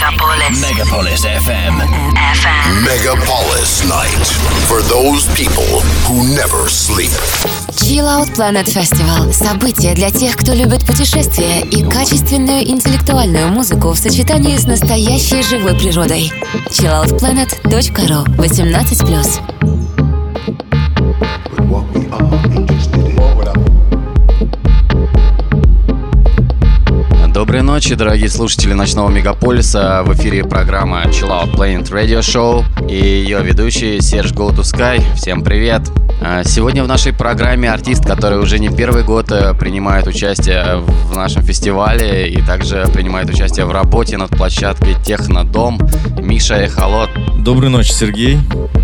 Megapolis. Megapolis FM. FM. Megapolis Night. For those people who never sleep. Chill Out Planet Festival – событие для тех, кто любит путешествия и качественную интеллектуальную музыку в сочетании с настоящей живой природой. chilloutplanet.ru 18+. Доброй ночи, дорогие слушатели Ночного Мегаполиса. В эфире программа Chill Out Planet Radio Show и ее ведущий Серж Go to Sky. Всем привет! А, сегодня в нашей программе артист, который уже не первый год э, принимает участие в нашем фестивале и также принимает участие в работе над площадкой Технодом Миша Эхолот. Доброй ночи, Сергей.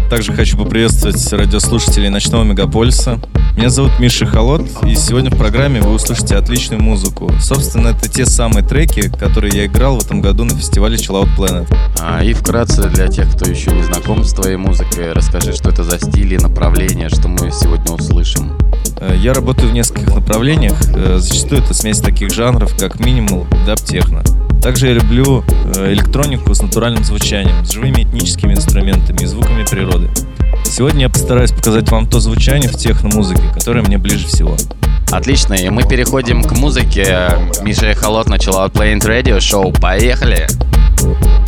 Также хочу поприветствовать радиослушателей Ночного Мегаполиса. Меня зовут Миша Холод, и сегодня в программе вы услышите отличную музыку. Собственно, это те самые треки, которые я играл в этом году на фестивале Chill Out Planet. А, и вкратце для тех, кто еще не знаком с твоей музыкой, расскажи, что это за стили, направления, что мы сегодня услышим. Э, Я работаю в нескольких направлениях. Э, Зачастую это смесь таких жанров, как минимал, даб, техно. Также я люблю э, электронику с натуральным звучанием, с живыми этническими инструментами и звуками природы. Сегодня я постараюсь показать вам то звучание в техно-музыке, которое мне ближе всего. Отлично, и мы переходим к музыке. Миша Эхолот начала от Planet Radio Show. Поехали! safe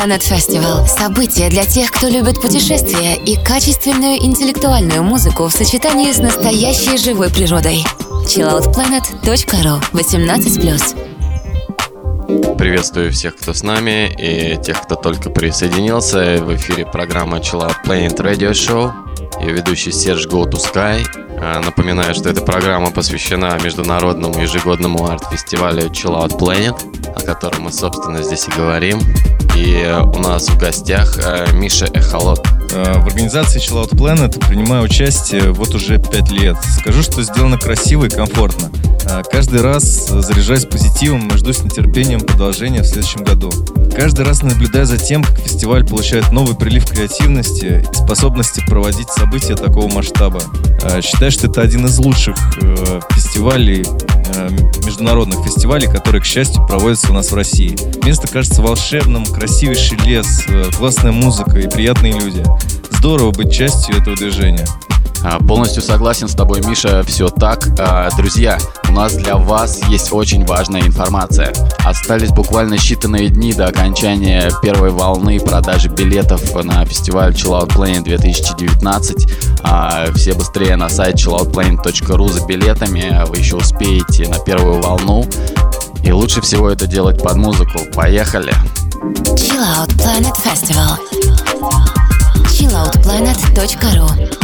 Planet Festival – событие для тех, кто любит путешествия и качественную интеллектуальную музыку в сочетании с настоящей живой природой. chilloutplanet.ru 18+. Приветствую всех, кто с нами, и тех, кто только присоединился. В эфире программа Chill Out Planet Radio Show. Ее ведущий Серж Go to Sky. Напоминаю, что эта программа посвящена международному ежегодному арт-фестивалю Chill Out Planet, о котором мы, собственно, здесь и говорим. И у нас в гостях э, Миша Эхолот. Э, в организации Chill Out Planet принимаю участие вот уже пять лет. Скажу, что сделано красиво и комфортно. Э, каждый раз заряжаюсь позитивом и жду с нетерпением продолжения в следующем году. Каждый раз наблюдаю за тем, как фестиваль получает новый прилив креативности и способности проводить события такого масштаба. Считаю, что это один из лучших фестивалей международных фестивалей, которые, к счастью, проводятся у нас в России. Место кажется волшебным, красивейший лес, э, классная музыка и приятные люди. Здорово быть частью этого движения. А, полностью согласен с тобой, Миша, все так. А, друзья, у нас для вас есть очень важная информация. Остались буквально считанные дни до окончания первой волны продажи билетов на фестиваль Chill Out Plane 2019. Все быстрее на сайт chilloutplane.ru за билетами. Вы еще успеете на первую волну. И лучше всего это делать под музыку. Поехали! Chill Out Planet Festival chilloutplanet.ru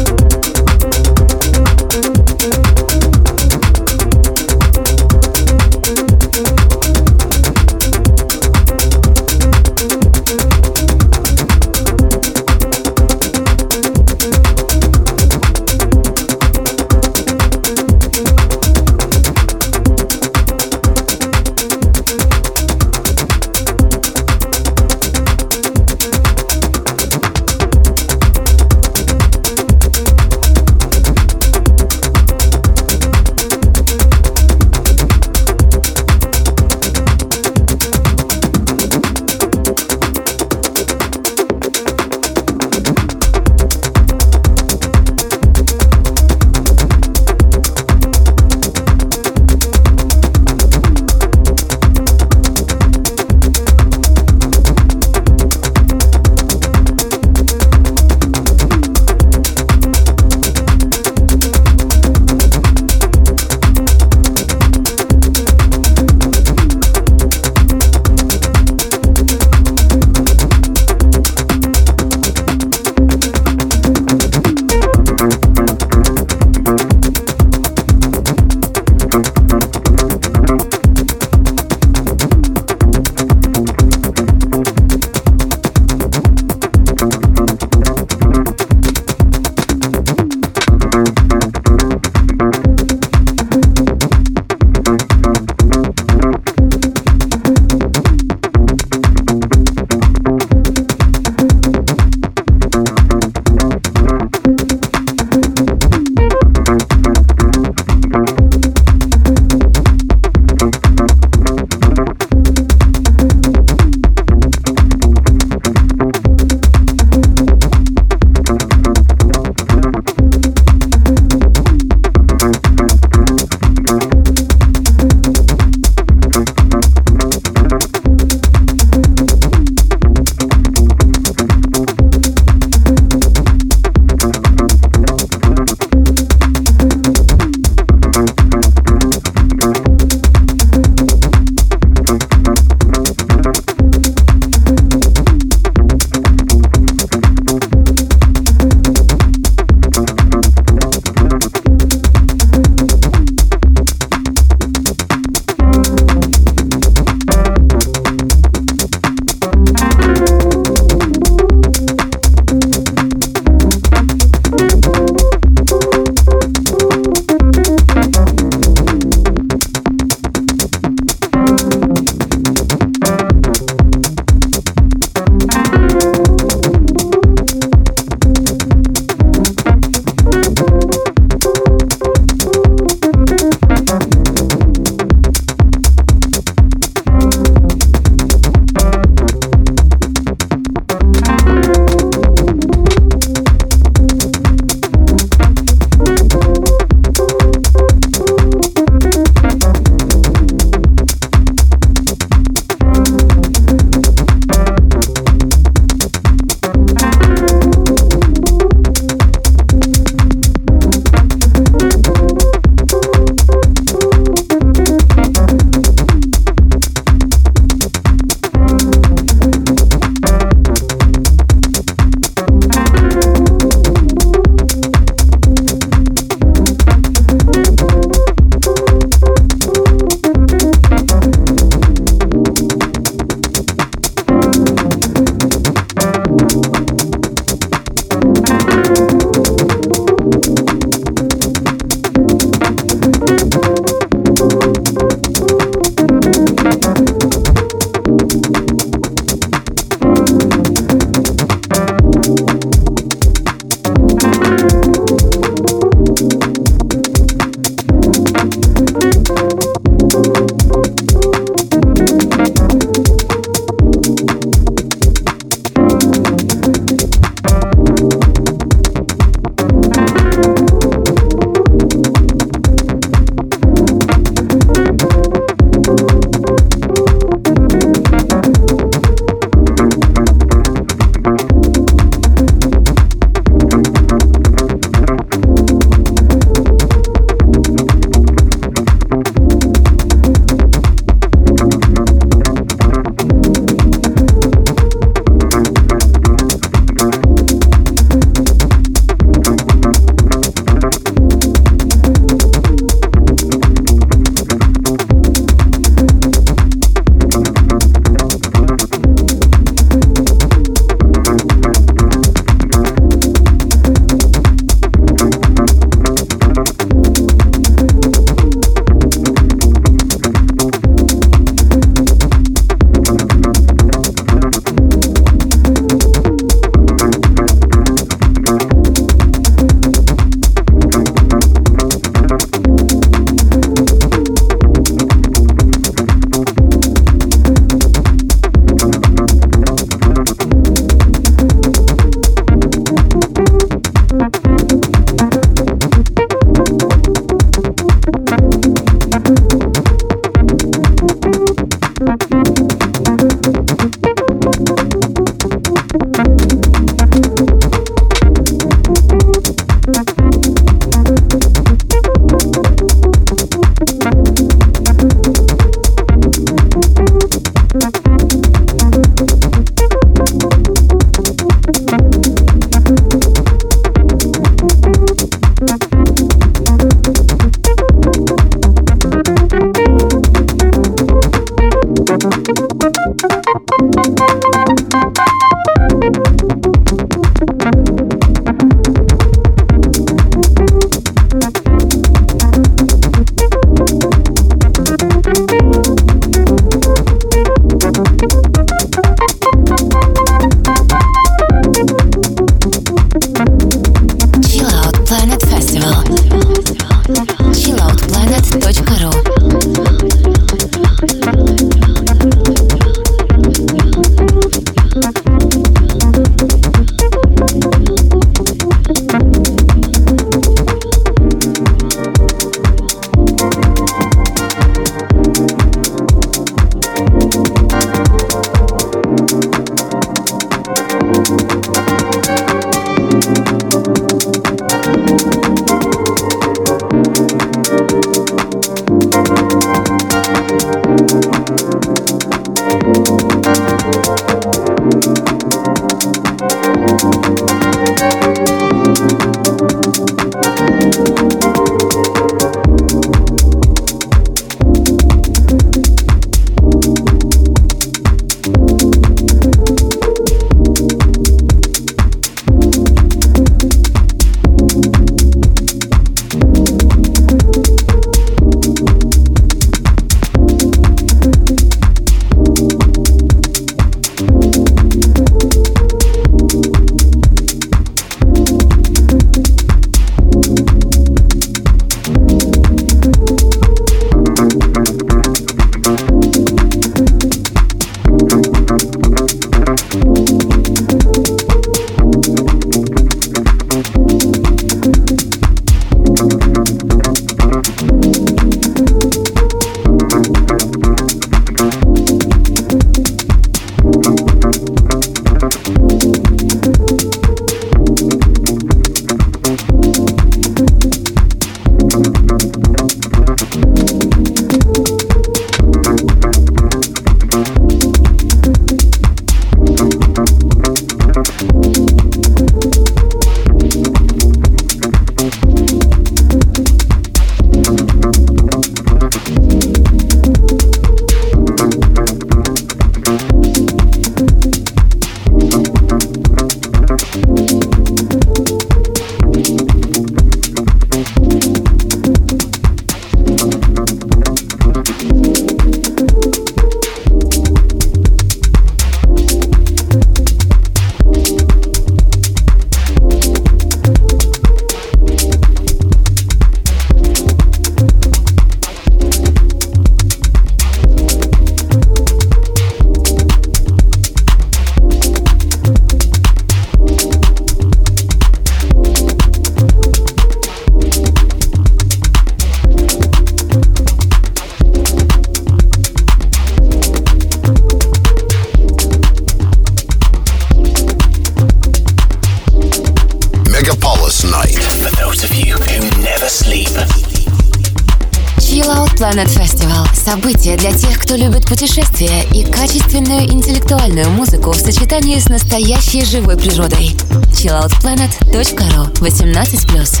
интеллектуальную музыку в сочетании с настоящей живой природой. chilloutplanet.ru 18+.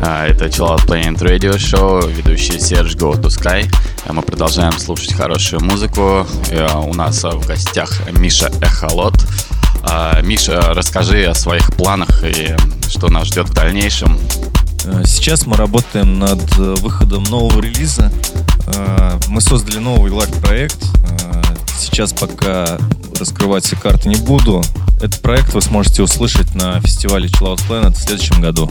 А, это Chill Out Planet Radio Show, ведущий Серж Go to Sky. А мы продолжаем слушать хорошую музыку. А, у нас в гостях Миша Эхолот. Миша, расскажи о своих планах и что нас ждет в дальнейшем. Э, сейчас мы работаем над э, выходом нового релиза. Э, мы создали новый лайв-проект. Сейчас пока раскрывать все карты не буду. Этот проект вы сможете услышать на фестивале Chill Out Planet в следующем году.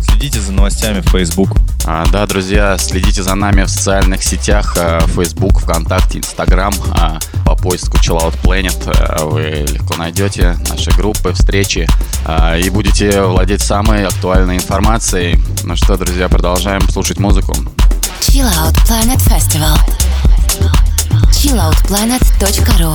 Следите за новостями в Facebook. А, да, друзья, следите за нами в социальных сетях Facebook, ВКонтакте, Instagram. А, по поиску Chill Out Planet а, вы легко найдете наши группы, встречи а, и будете владеть самой актуальной информацией. Ну что, друзья, продолжаем слушать музыку. Chill Out Planet Festival. chilloutplanet.ru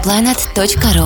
chilloutplanet.ru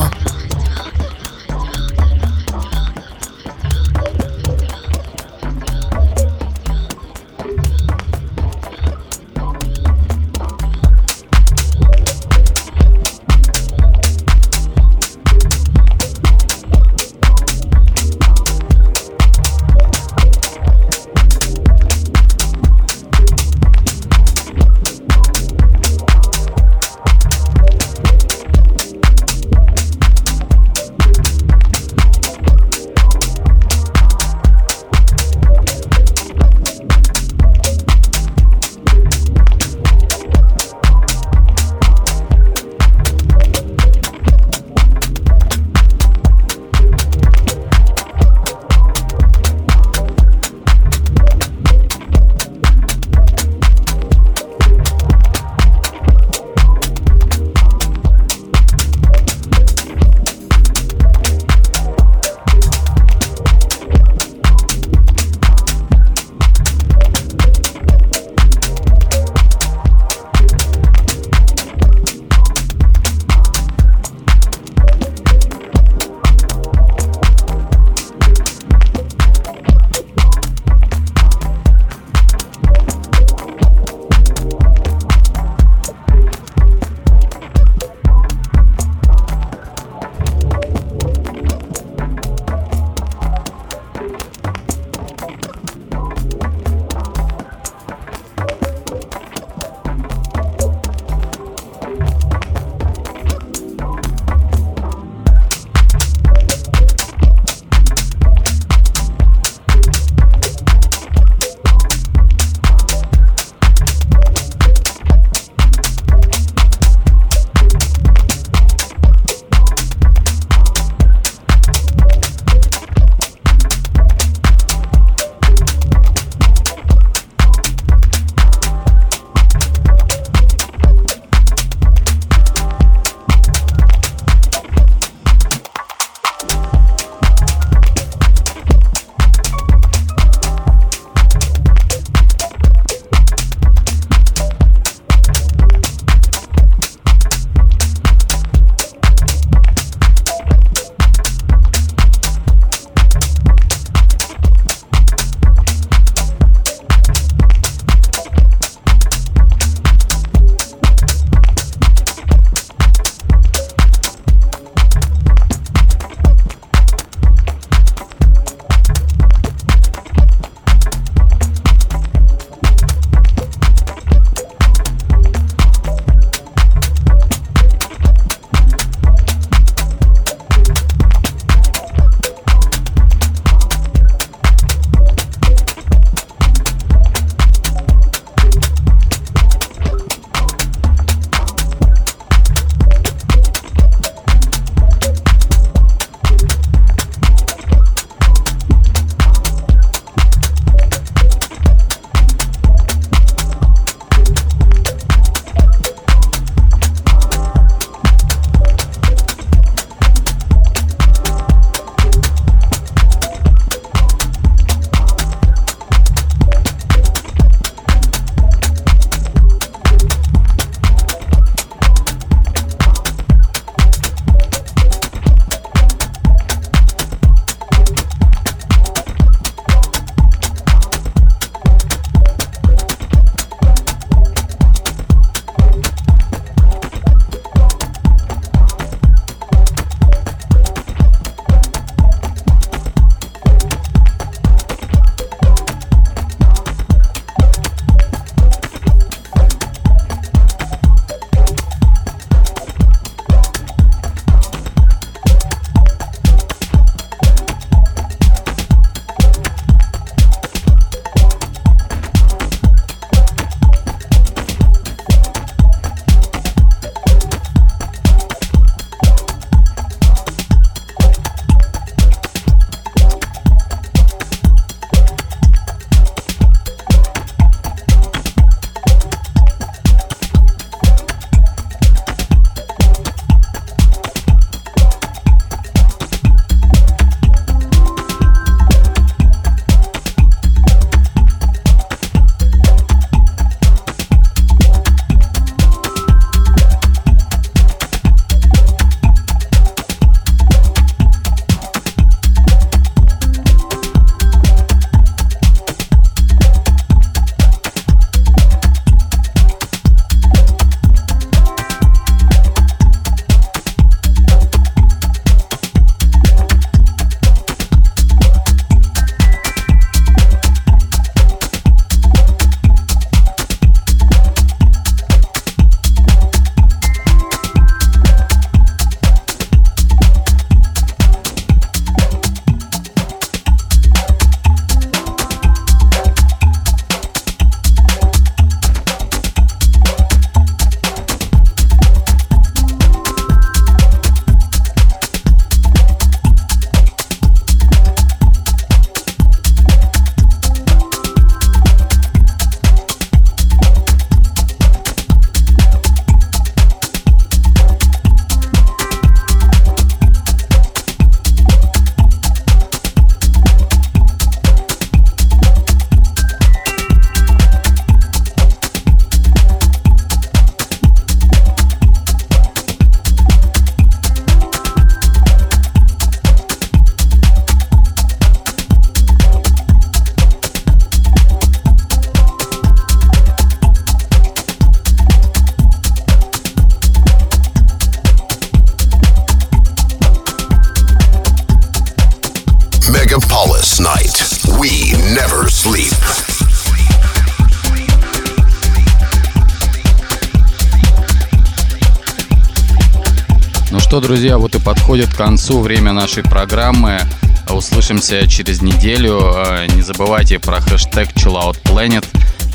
к концу время нашей программы. Услышимся через неделю. Э, не забывайте про хэштег ChillOutPlanet.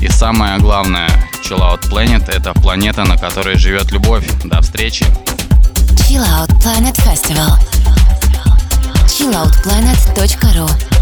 И самое главное, Chillout Planet — это планета, на которой живет любовь. До встречи! Chill Out Planet Festival chilloutplanet.ru